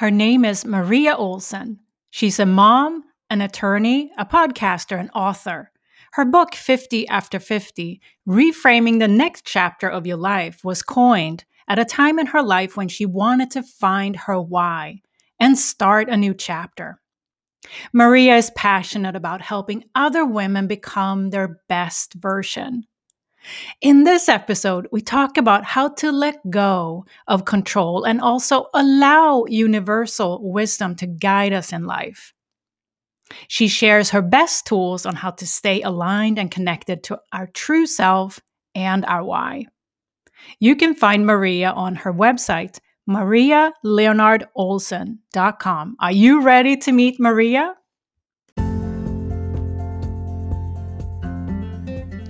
Her name is Maria Olsen. She's a mom, an attorney, a podcaster, and author. Her book, 50 After 50 Reframing the Next Chapter of Your Life, was coined at a time in her life when she wanted to find her why and start a new chapter. Maria is passionate about helping other women become their best version. In this episode, we talk about how to let go of control and also allow universal wisdom to guide us in life. She shares her best tools on how to stay aligned and connected to our true self and our why. You can find Maria on her website, marialeonardolsen.com. Are you ready to meet Maria?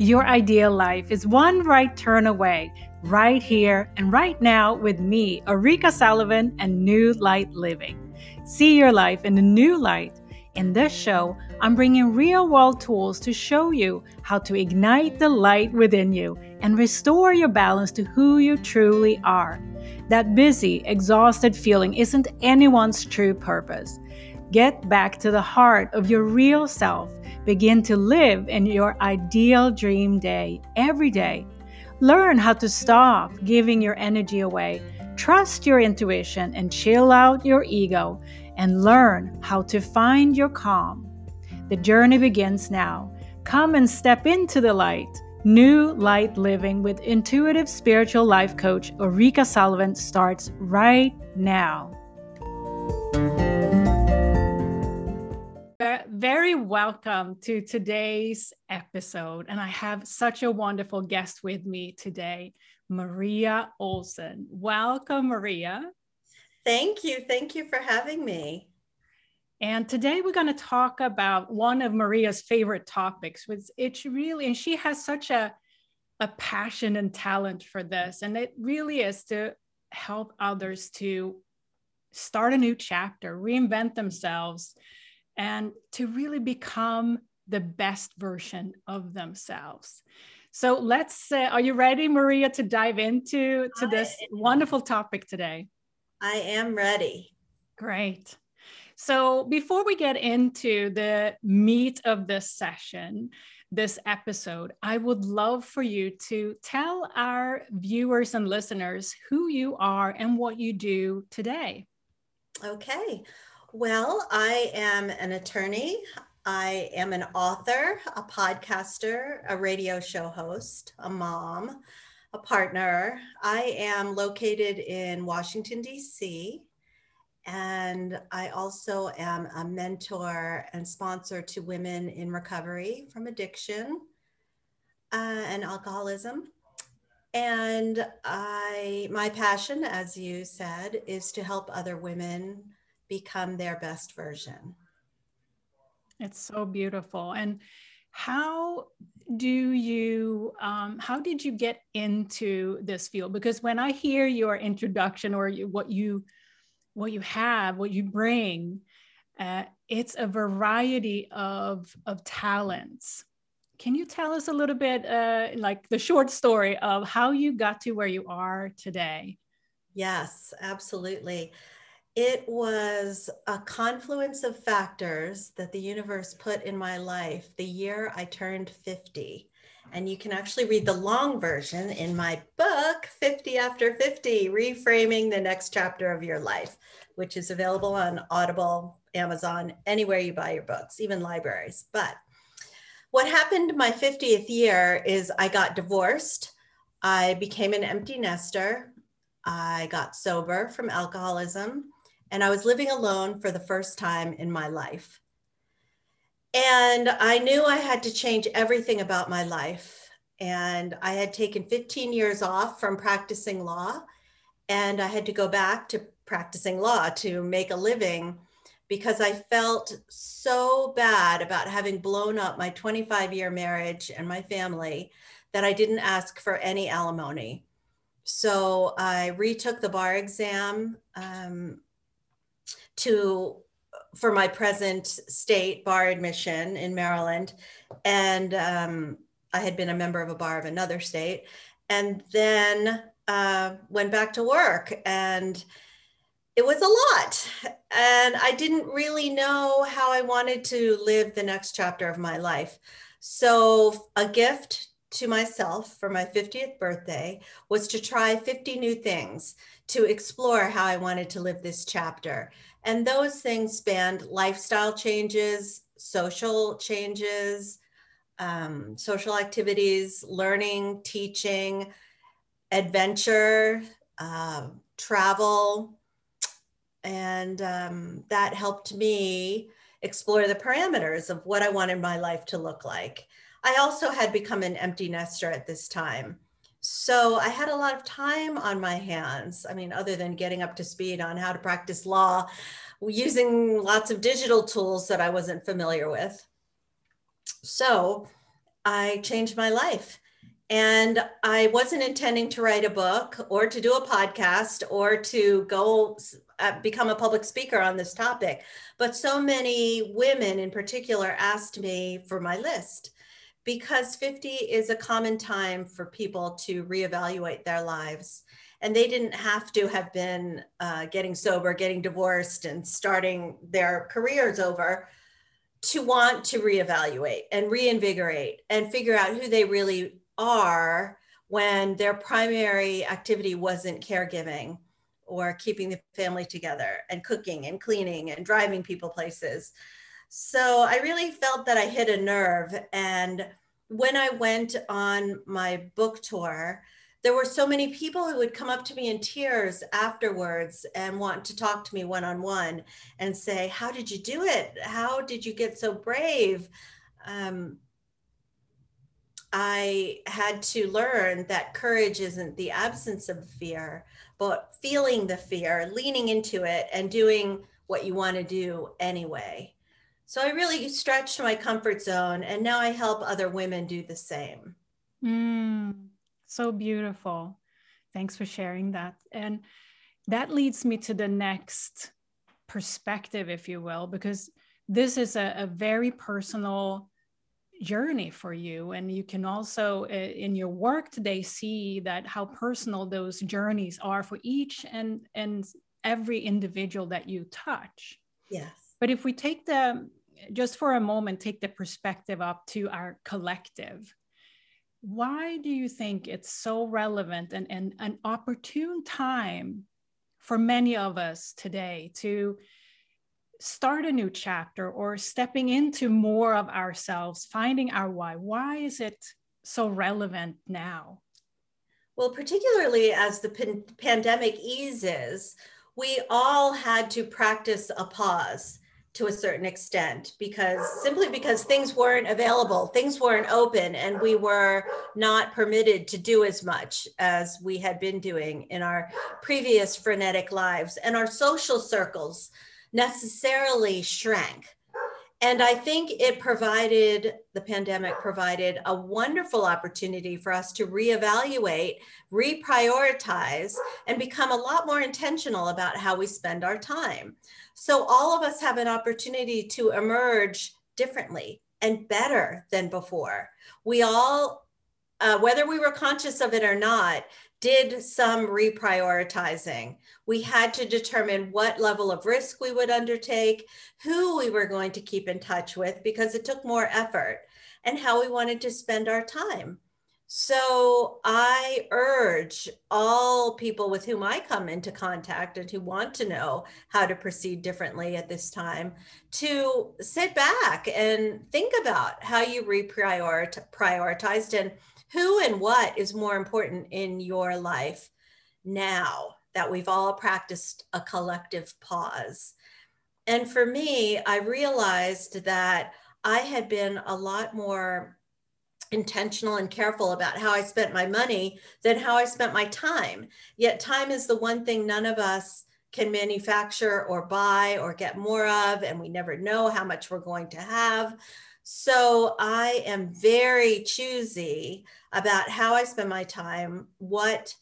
Your ideal life is one right turn away, right here and right now with me, Erika Sullivan, and New Light Living. See your life in a new light. In this show, I'm bringing real world tools to show you how to ignite the light within you and restore your balance to who you truly are. That busy, exhausted feeling isn't anyone's true purpose. Get back to the heart of your real self Begin to live in your ideal dream day every day. Learn how to stop giving your energy away. Trust your intuition and chill out your ego and learn how to find your calm. The journey begins now. Come and step into the light. New Light Living with intuitive spiritual life coach Erika Sullivan starts right now. Very welcome to today's episode. And I have such a wonderful guest with me today, Maria Olsen. Welcome, Maria. Thank you. Thank you for having me. And today we're going to talk about one of Maria's favorite topics, which it's really, and she has such a, a passion and talent for this. And it really is to help others to start a new chapter, reinvent themselves, and to really become the best version of themselves. So let's, uh, are you ready, Maria, to dive into to this wonderful topic today? I am ready. Great. So before we get into the meat of this session, this episode, I would love for you to tell our viewers and listeners who you are and what you do today. Okay. Well, I am an attorney. I am an author, a podcaster, a radio show host, a mom, a partner. I am located in Washington, D.C., and I also am a mentor and sponsor to women in recovery from addiction uh, and alcoholism. And I, my passion, as you said, is to help other women become their best version. It's so beautiful. And how do you um, how did you get into this field because when i hear your introduction or you, what you what you have what you bring uh, it's a variety of of talents can you tell us a little bit uh, like the short story of how you got to where you are today yes absolutely it was a confluence of factors that the universe put in my life the year I turned 50. And you can actually read the long version in my book, 50 After 50 Reframing the Next Chapter of Your Life, which is available on Audible, Amazon, anywhere you buy your books, even libraries. But what happened my 50th year is I got divorced. I became an empty nester. I got sober from alcoholism and I was living alone for the first time in my life. And I knew I had to change everything about my life. And I had taken 15 years off from practicing law, and I had to go back to practicing law to make a living because I felt so bad about having blown up my 25 year marriage and my family that I didn't ask for any alimony. So I retook the bar exam. Um, to for my present state bar admission in Maryland, and um, I had been a member of a bar of another state, and then uh, went back to work and it was a lot. And I didn't really know how I wanted to live the next chapter of my life. So, a gift to myself for my 50th birthday was to try 50 new things to explore how I wanted to live this chapter. And those things spanned lifestyle changes, social changes, um, social activities, learning, teaching, adventure, uh, travel. And um, that helped me explore the parameters of what I wanted my life to look like. I also had become an empty nester at this time. So I had a lot of time on my hands. I mean, other than getting up to speed on how to practice law, using lots of digital tools that I wasn't familiar with. So I changed my life. And I wasn't intending to write a book or to do a podcast or to go uh, become a public speaker on this topic. But so many women in particular asked me for my list because 50 is a common time for people to reevaluate their lives. And they didn't have to have been uh, getting sober, getting divorced, and starting their careers over to want to reevaluate and reinvigorate and figure out who they really are when their primary activity wasn't caregiving or keeping the family together and cooking and cleaning and driving people places. So I really felt that I hit a nerve. And when I went on my book tour, there were so many people who would come up to me in tears afterwards and want to talk to me one on one and say, How did you do it? How did you get so brave? Um, I had to learn that courage isn't the absence of fear, but feeling the fear, leaning into it, and doing what you want to do anyway. So I really stretched my comfort zone, and now I help other women do the same. Mm, so beautiful. Thanks for sharing that. And that leads me to the next perspective, if you will, because this is a, a very personal journey for you and you can also uh, in your work today see that how personal those journeys are for each and and every individual that you touch yes but if we take the just for a moment take the perspective up to our collective why do you think it's so relevant and, and an opportune time for many of us today to start a new chapter or stepping into more of ourselves, finding our why. Why is it so relevant now? Well, particularly as the pan- pandemic eases, we all had to practice a pause to a certain extent because simply because things weren't available, things weren't open, and we were not permitted to do as much as we had been doing in our previous frenetic lives. And our social circles necessarily shrank. And I think it provided, the pandemic provided a wonderful opportunity for us to reevaluate, reprioritize, and become a lot more intentional about how we spend our time. So all of us have an opportunity to emerge differently and better than before. We all, uh, whether we were conscious of it or not, did some reprioritizing. We had to determine what level of risk we would undertake, who we were going to keep in touch with because it took more effort, and how we wanted to spend our time. So I urge all people with whom I come into contact and who want to know how to proceed differently at this time to sit back and think about how you reprioritized and who and what is more important in your life now that we've all practiced a collective pause? And for me, I realized that I had been a lot more intentional and careful about how I spent my money than how I spent my time. Yet, time is the one thing none of us can manufacture or buy or get more of, and we never know how much we're going to have. So I am very choosy about how I spend my time, what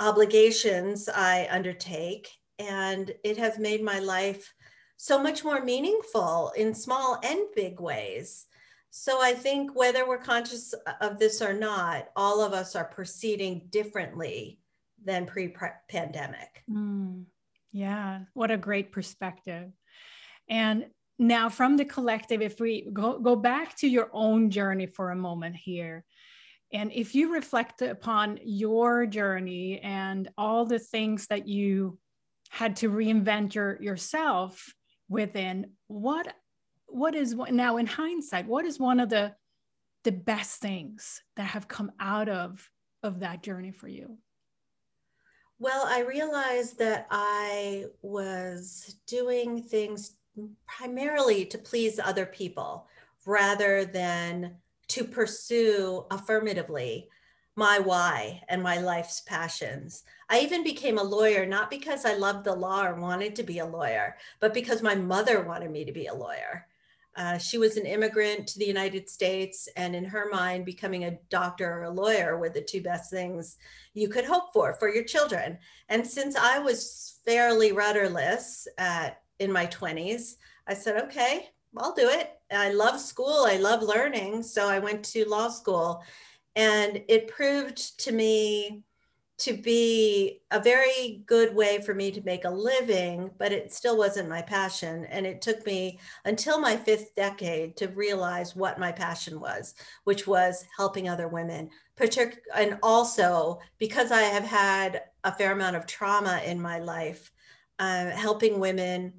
obligations I undertake, and it has made my life so much more meaningful in small and big ways. So I think whether we're conscious of this or not, all of us are proceeding differently than pre pandemic. Mm, Yeah, what a great perspective. And now, from the collective, if we go, go back to your own journey for a moment here, and if you reflect upon your journey and all the things that you had to reinvent your, yourself within, what what is now in hindsight, what is one of the the best things that have come out of of that journey for you? Well, I realized that I was doing things primarily to please other people rather than to pursue affirmatively my why and my life's passions. I even became a lawyer, not because I loved the law or wanted to be a lawyer, but because my mother wanted me to be a lawyer. Uh, she was an immigrant to the United States, and in her mind, becoming a doctor or a lawyer were the two best things you could hope for for your children. And since I was fairly rudderless at, in my 20s, I said, okay, I'll do it. I love school, I love learning. So I went to law school, and it proved to me to be a very good way for me to make a living, but it still wasn't my passion. And it took me until my fifth decade to realize what my passion was, which was helping other women. And also because I have had a fair amount of trauma in my life, uh, helping women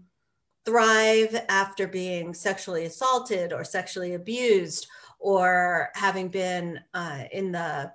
thrive after being sexually assaulted or sexually abused or having been uh, in the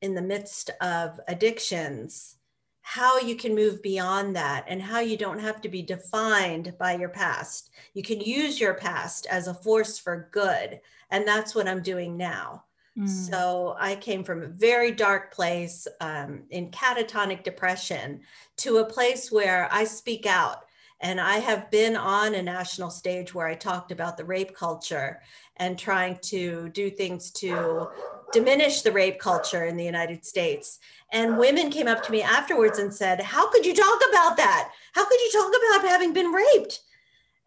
in the midst of addictions, how you can move beyond that and how you don't have to be defined by your past. You can use your past as a force for good. And that's what I'm doing now. Mm. So I came from a very dark place um, in catatonic depression to a place where I speak out. And I have been on a national stage where I talked about the rape culture and trying to do things to diminish the rape culture in the United States. And women came up to me afterwards and said, How could you talk about that? How could you talk about having been raped?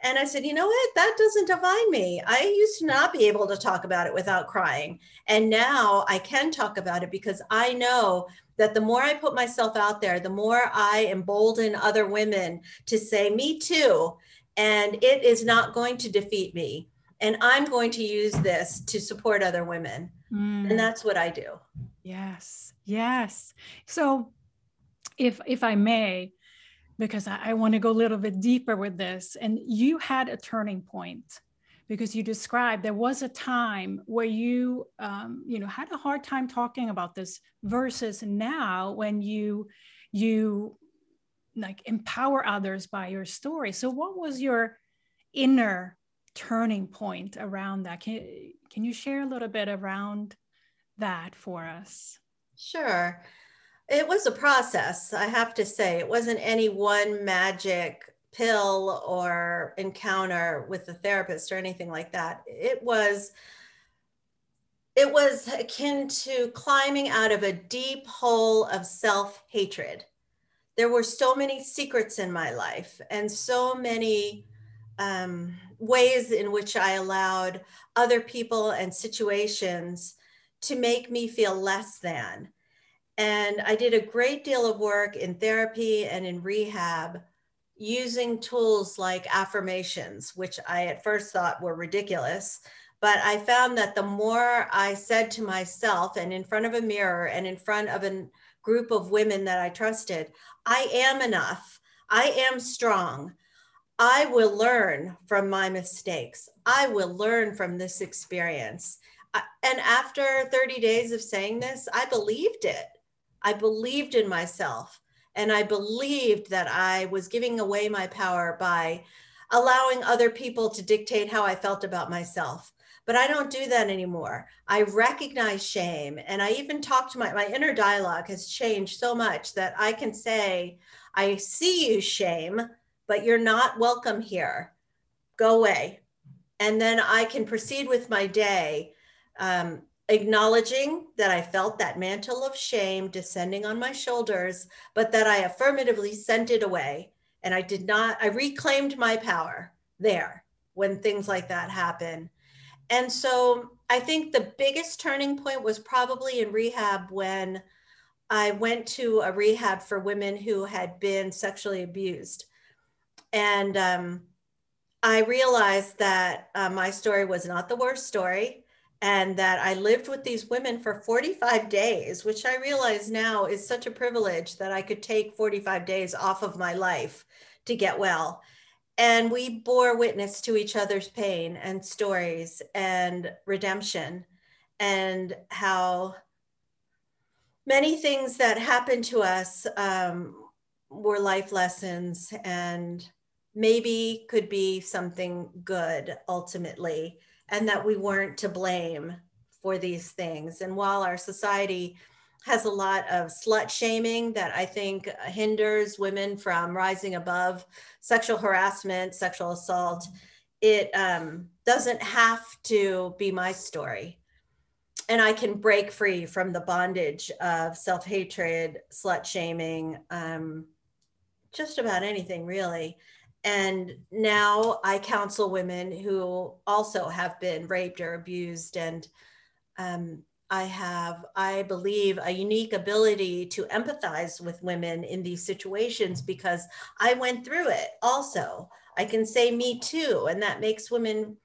And I said, You know what? That doesn't define me. I used to not be able to talk about it without crying. And now I can talk about it because I know that the more I put myself out there, the more I embolden other women to say, Me too. And it is not going to defeat me and I'm going to use this to support other women. Mm. And that's what I do. Yes. Yes. So if if I may, because I, I want to go a little bit deeper with this, and you had a turning point because you described there was a time where you um, you know had a hard time talking about this versus now when you you like empower others by your story so what was your inner turning point around that. Can, can you share a little bit around that for us? Sure. It was a process, I have to say. It wasn't any one magic pill or encounter with the therapist or anything like that. It was it was akin to climbing out of a deep hole of self-hatred. There were so many secrets in my life and so many um, ways in which I allowed other people and situations to make me feel less than. And I did a great deal of work in therapy and in rehab using tools like affirmations, which I at first thought were ridiculous. But I found that the more I said to myself and in front of a mirror and in front of a group of women that I trusted, I am enough, I am strong, I will learn from my mistakes. I will learn from this experience. And after 30 days of saying this, I believed it. I believed in myself. And I believed that I was giving away my power by allowing other people to dictate how I felt about myself. But I don't do that anymore. I recognize shame. And I even talk to my, my inner dialogue has changed so much that I can say, I see you, shame but you're not welcome here. Go away. And then I can proceed with my day, um, acknowledging that I felt that mantle of shame descending on my shoulders, but that I affirmatively sent it away. And I did not, I reclaimed my power there when things like that happen. And so I think the biggest turning point was probably in rehab when I went to a rehab for women who had been sexually abused. And um, I realized that uh, my story was not the worst story and that I lived with these women for 45 days, which I realize now is such a privilege that I could take 45 days off of my life to get well. And we bore witness to each other's pain and stories and redemption and how many things that happened to us um, were life lessons and maybe could be something good ultimately and that we weren't to blame for these things. And while our society has a lot of slut shaming that I think hinders women from rising above sexual harassment, sexual assault, it um, doesn't have to be my story. And I can break free from the bondage of self hatred, slut shaming, um, just about anything really. And now I counsel women who also have been raped or abused. And um, I have, I believe, a unique ability to empathize with women in these situations because I went through it also. I can say me too. And that makes women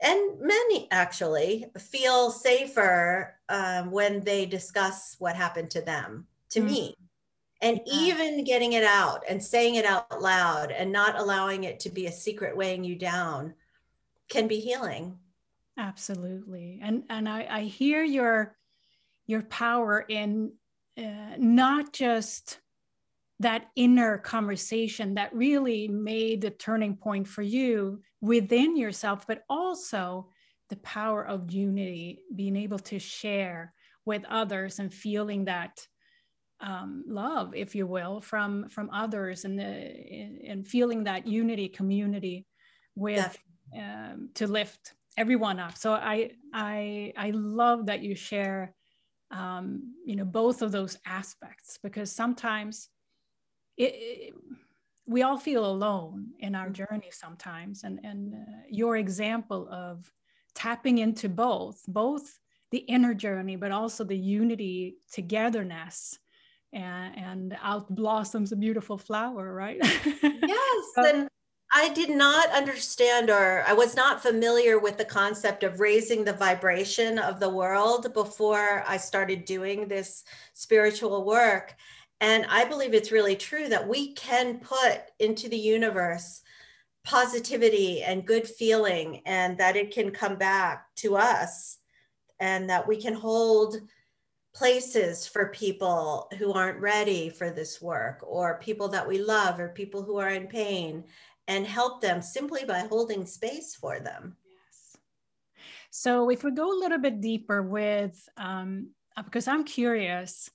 and many actually feel safer um, when they discuss what happened to them, to mm-hmm. me and even getting it out and saying it out loud and not allowing it to be a secret weighing you down can be healing. Absolutely. And and i, I hear your your power in uh, not just that inner conversation that really made the turning point for you within yourself but also the power of unity being able to share with others and feeling that um, love, if you will, from from others, and and feeling that unity, community, with um, to lift everyone up. So I I I love that you share, um, you know, both of those aspects because sometimes it, it we all feel alone in our mm-hmm. journey sometimes, and and uh, your example of tapping into both both the inner journey but also the unity togetherness and, and out blossoms a beautiful flower, right? yes. and I did not understand or I was not familiar with the concept of raising the vibration of the world before I started doing this spiritual work. And I believe it's really true that we can put into the universe positivity and good feeling and that it can come back to us and that we can hold places for people who aren't ready for this work or people that we love or people who are in pain and help them simply by holding space for them. Yes. So if we go a little bit deeper with, um, uh, because I'm curious,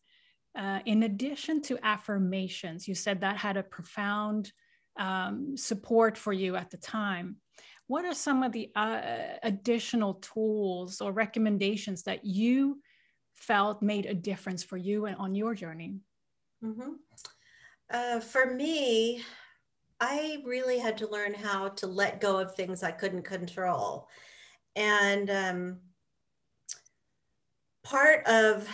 uh, in addition to affirmations, you said that had a profound um, support for you at the time. What are some of the uh, additional tools or recommendations that you felt made a difference for you and on your journey? Mm-hmm. Uh, for me, I really had to learn how to let go of things I couldn't control. And um, part of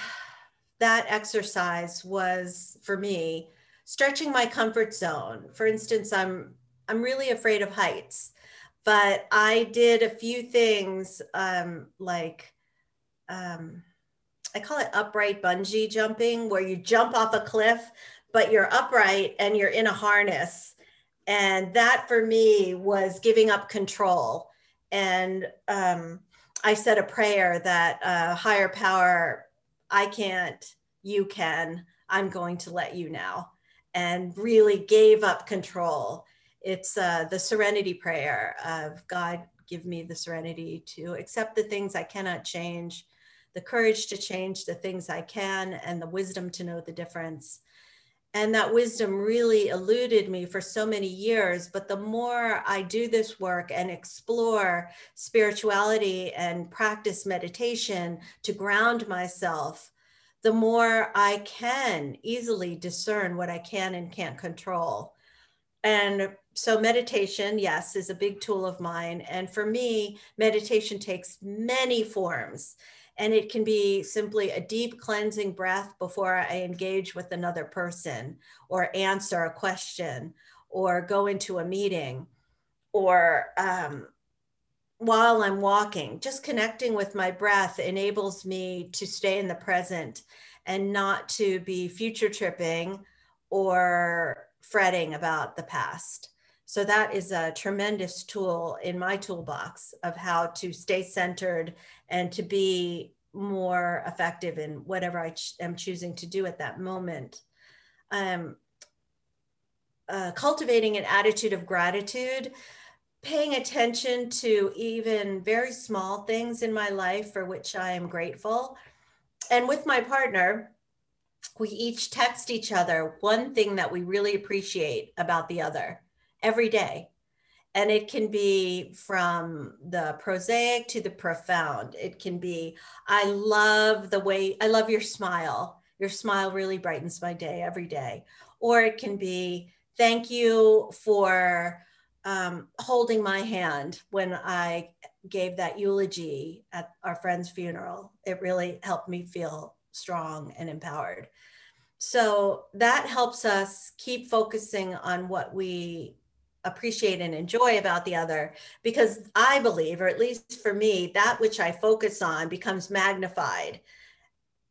that exercise was for me stretching my comfort zone. For instance, I'm I'm really afraid of heights, but I did a few things um, like um, I call it upright bungee jumping, where you jump off a cliff, but you're upright and you're in a harness. And that for me was giving up control. And um, I said a prayer that uh, higher power, I can't, you can, I'm going to let you now. And really gave up control. It's uh, the serenity prayer of God, give me the serenity to accept the things I cannot change the courage to change the things I can, and the wisdom to know the difference. And that wisdom really eluded me for so many years. But the more I do this work and explore spirituality and practice meditation to ground myself, the more I can easily discern what I can and can't control. And so, meditation, yes, is a big tool of mine. And for me, meditation takes many forms And it can be simply a deep cleansing breath before I engage with another person or answer a question or go into a meeting or um, while I'm walking, just connecting with my breath enables me to stay in the present and not to be future tripping or fretting about the past. So that is a tremendous tool in my toolbox of how to stay centered and to be more effective in whatever I ch- am choosing to do at that moment. Um, uh, cultivating an attitude of gratitude paying attention to even very small things in my life for which I am grateful. And with my partner, we each text each other one thing that we really appreciate about the other every day. And it can be from the prosaic to the profound. It can be, I love the way, I love your smile. Your smile really brightens my day every day. Or it can be, thank you for um, holding my hand when I gave that eulogy at our friend's funeral. It really helped me feel strong and empowered. So that helps us keep focusing on what we appreciate and enjoy about the other because I believe, or at least for me, that which I focus on becomes magnified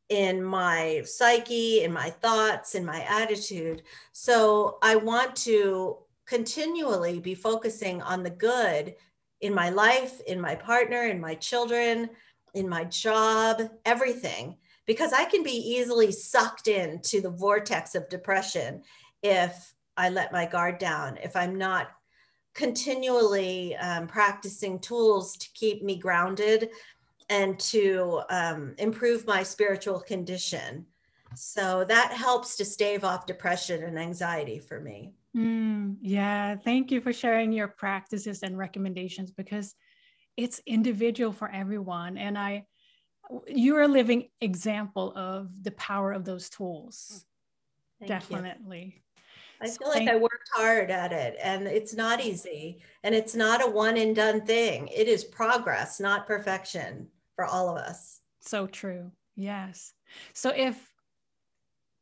in my psyche, in my thoughts, in my attitude. So I want to continually be focusing on the good in my life, in my partner, in my children, in my job, everything, because I can be easily sucked into the vortex of depression if I let my guard down, if I'm not continually um, practicing tools to keep me grounded and to um, improve my spiritual condition. So that helps to stave off depression and anxiety for me. Mm, yeah, thank you for sharing your practices and recommendations because it's individual for everyone. And I, you're a living example of the power of those tools. Thank Definitely. You. I feel like I worked hard at it and it's not easy and it's not a one and done thing. It is progress, not perfection for all of us. So true. Yes. So if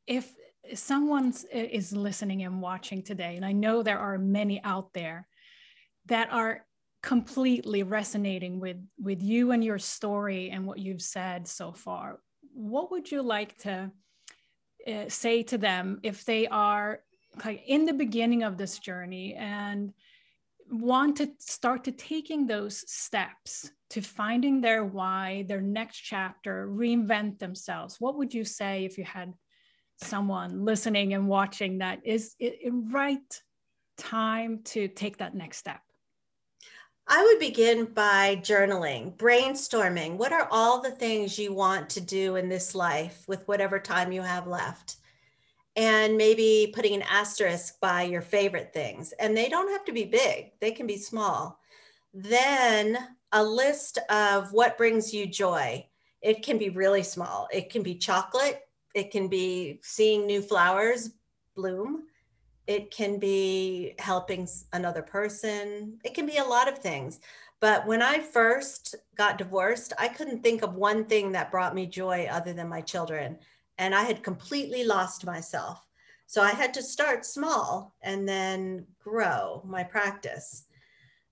if someone is listening and watching today, and I know there are many out there that are completely resonating with with you and your story and what you've said so far, what would you like to uh, say to them if they are like in the beginning of this journey and want to start to taking those steps to finding their why, their next chapter, reinvent themselves? What would you say if you had someone listening and watching that is it, it right time to take that next step? I would begin by journaling, brainstorming. What are all the things you want to do in this life with whatever time you have left? And maybe putting an asterisk by your favorite things. And they don't have to be big, they can be small. Then a list of what brings you joy. It can be really small, it can be chocolate, it can be seeing new flowers bloom. It can be helping another person. It can be a lot of things. But when I first got divorced, I couldn't think of one thing that brought me joy other than my children. And I had completely lost myself. So I had to start small and then grow my practice.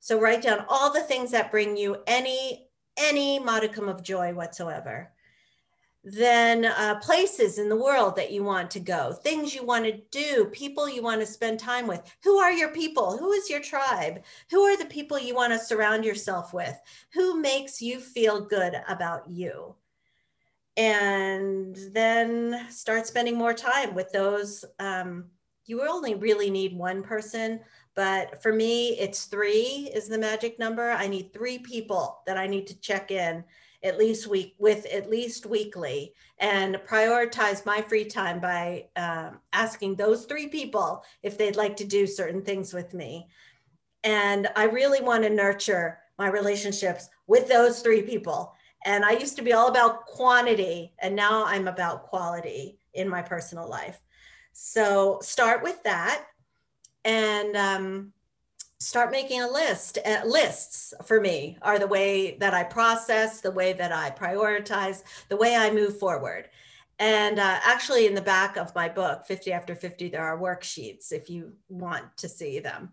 So write down all the things that bring you any any modicum of joy whatsoever then uh, places in the world that you want to go, things you want to do, people you want to spend time with. Who are your people? Who is your tribe? Who are the people you want to surround yourself with? Who makes you feel good about you? And then start spending more time with those. Um, you only really need one person, but for me, it's three is the magic number. I need three people that I need to check in at least week with at least weekly and prioritize my free time by um, asking those three people if they'd like to do certain things with me and i really want to nurture my relationships with those three people and i used to be all about quantity and now i'm about quality in my personal life so start with that and um, start making a list. Uh, lists for me are the way that I process, the way that I prioritize, the way I move forward. And uh, actually, in the back of my book, 50 After 50, there are worksheets if you want to see them.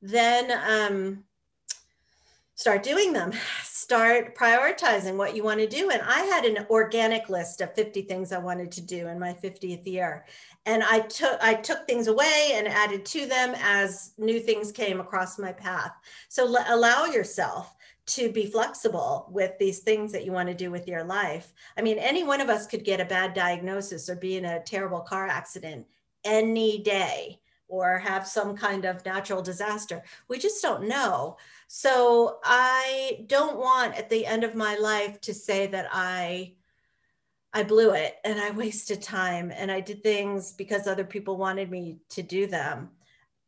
Then um, start doing them, start prioritizing what you want to do. And I had an organic list of 50 things I wanted to do in my 50th year. And I took I took things away and added to them as new things came across my path. So l- allow yourself to be flexible with these things that you want to do with your life. I mean, any one of us could get a bad diagnosis or be in a terrible car accident any day or have some kind of natural disaster. We just don't know. So I don't want at the end of my life to say that I I blew it and I wasted time and I did things because other people wanted me to do them.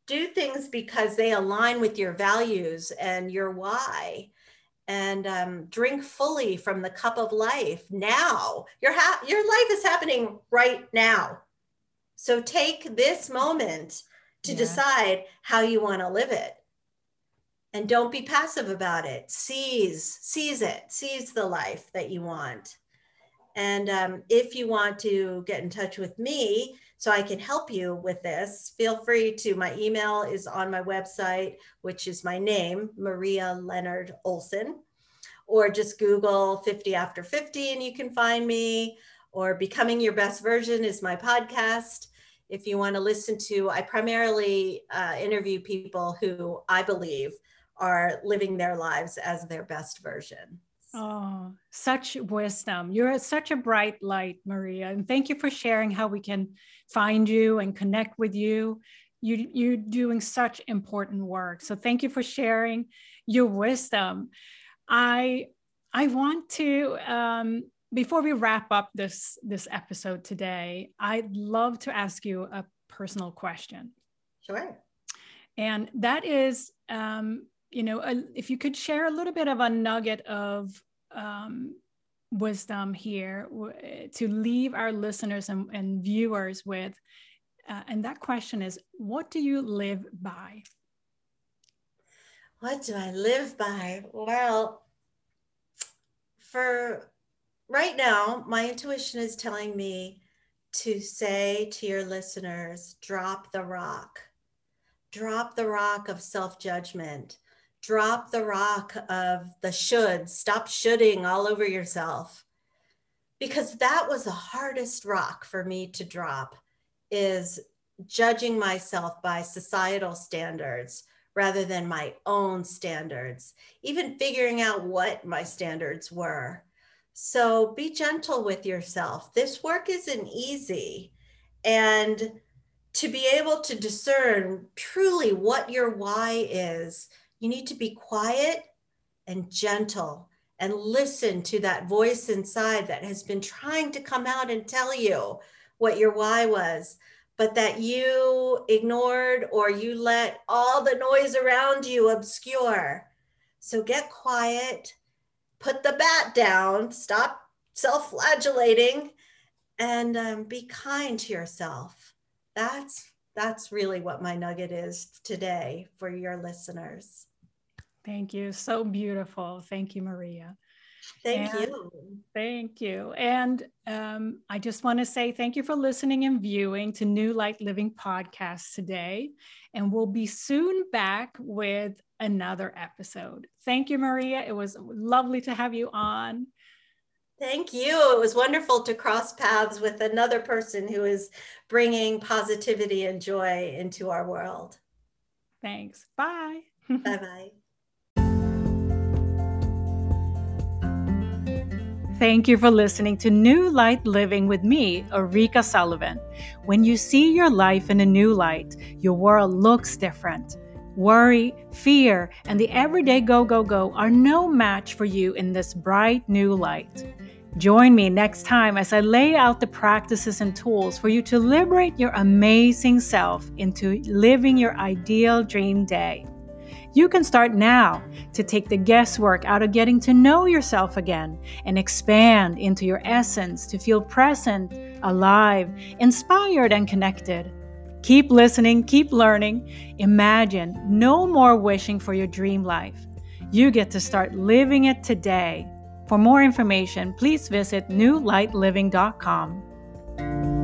Do things because they align with your values and your why and um, drink fully from the cup of life now. Your, ha- your life is happening right now. So take this moment to yeah. decide how you want to live it. And don't be passive about it. Seize, seize it, seize the life that you want. And um, if you want to get in touch with me, so I can help you with this, feel free to. My email is on my website, which is my name, Maria Leonard Olsen, or just Google 50 After 50 and you can find me. Or Becoming Your Best Version is my podcast. If you want to listen to, I primarily uh, interview people who I believe are living their lives as their best version. Oh, such wisdom. You're such a bright light, Maria. And thank you for sharing how we can find you and connect with you. You, you're doing such important work. So thank you for sharing your wisdom. I I want to um, before we wrap up this this episode today, I'd love to ask you a personal question. Sure. And that is um, you know, a, if you could share a little bit of a nugget of um, wisdom here to leave our listeners and, and viewers with. Uh, and that question is what do you live by? What do I live by? Well, for right now, my intuition is telling me to say to your listeners drop the rock, drop the rock of self judgment drop the rock of the should, stop shoulding all over yourself. Because that was the hardest rock for me to drop is judging myself by societal standards rather than my own standards, even figuring out what my standards were. So be gentle with yourself. This work isn't easy. And to be able to discern truly what your why is, you need to be quiet and gentle and listen to that voice inside that has been trying to come out and tell you what your why was, but that you ignored or you let all the noise around you obscure. So get quiet, put the bat down, stop self flagellating, and um, be kind to yourself. That's that's really what my nugget is today for your listeners. Thank you. So beautiful. Thank you, Maria. Thank and you. Thank you. And um, I just want to say thank you for listening and viewing to New Light Living podcast today. And we'll be soon back with another episode. Thank you, Maria. It was lovely to have you on. Thank you. It was wonderful to cross paths with another person who is bringing positivity and joy into our world. Thanks. Bye. bye bye. Thank you for listening to New Light Living with me, Erika Sullivan. When you see your life in a new light, your world looks different. Worry, fear, and the everyday go, go, go are no match for you in this bright new light. Join me next time as I lay out the practices and tools for you to liberate your amazing self into living your ideal dream day. You can start now to take the guesswork out of getting to know yourself again and expand into your essence to feel present, alive, inspired, and connected. Keep listening, keep learning. Imagine no more wishing for your dream life. You get to start living it today. For more information, please visit newlightliving.com.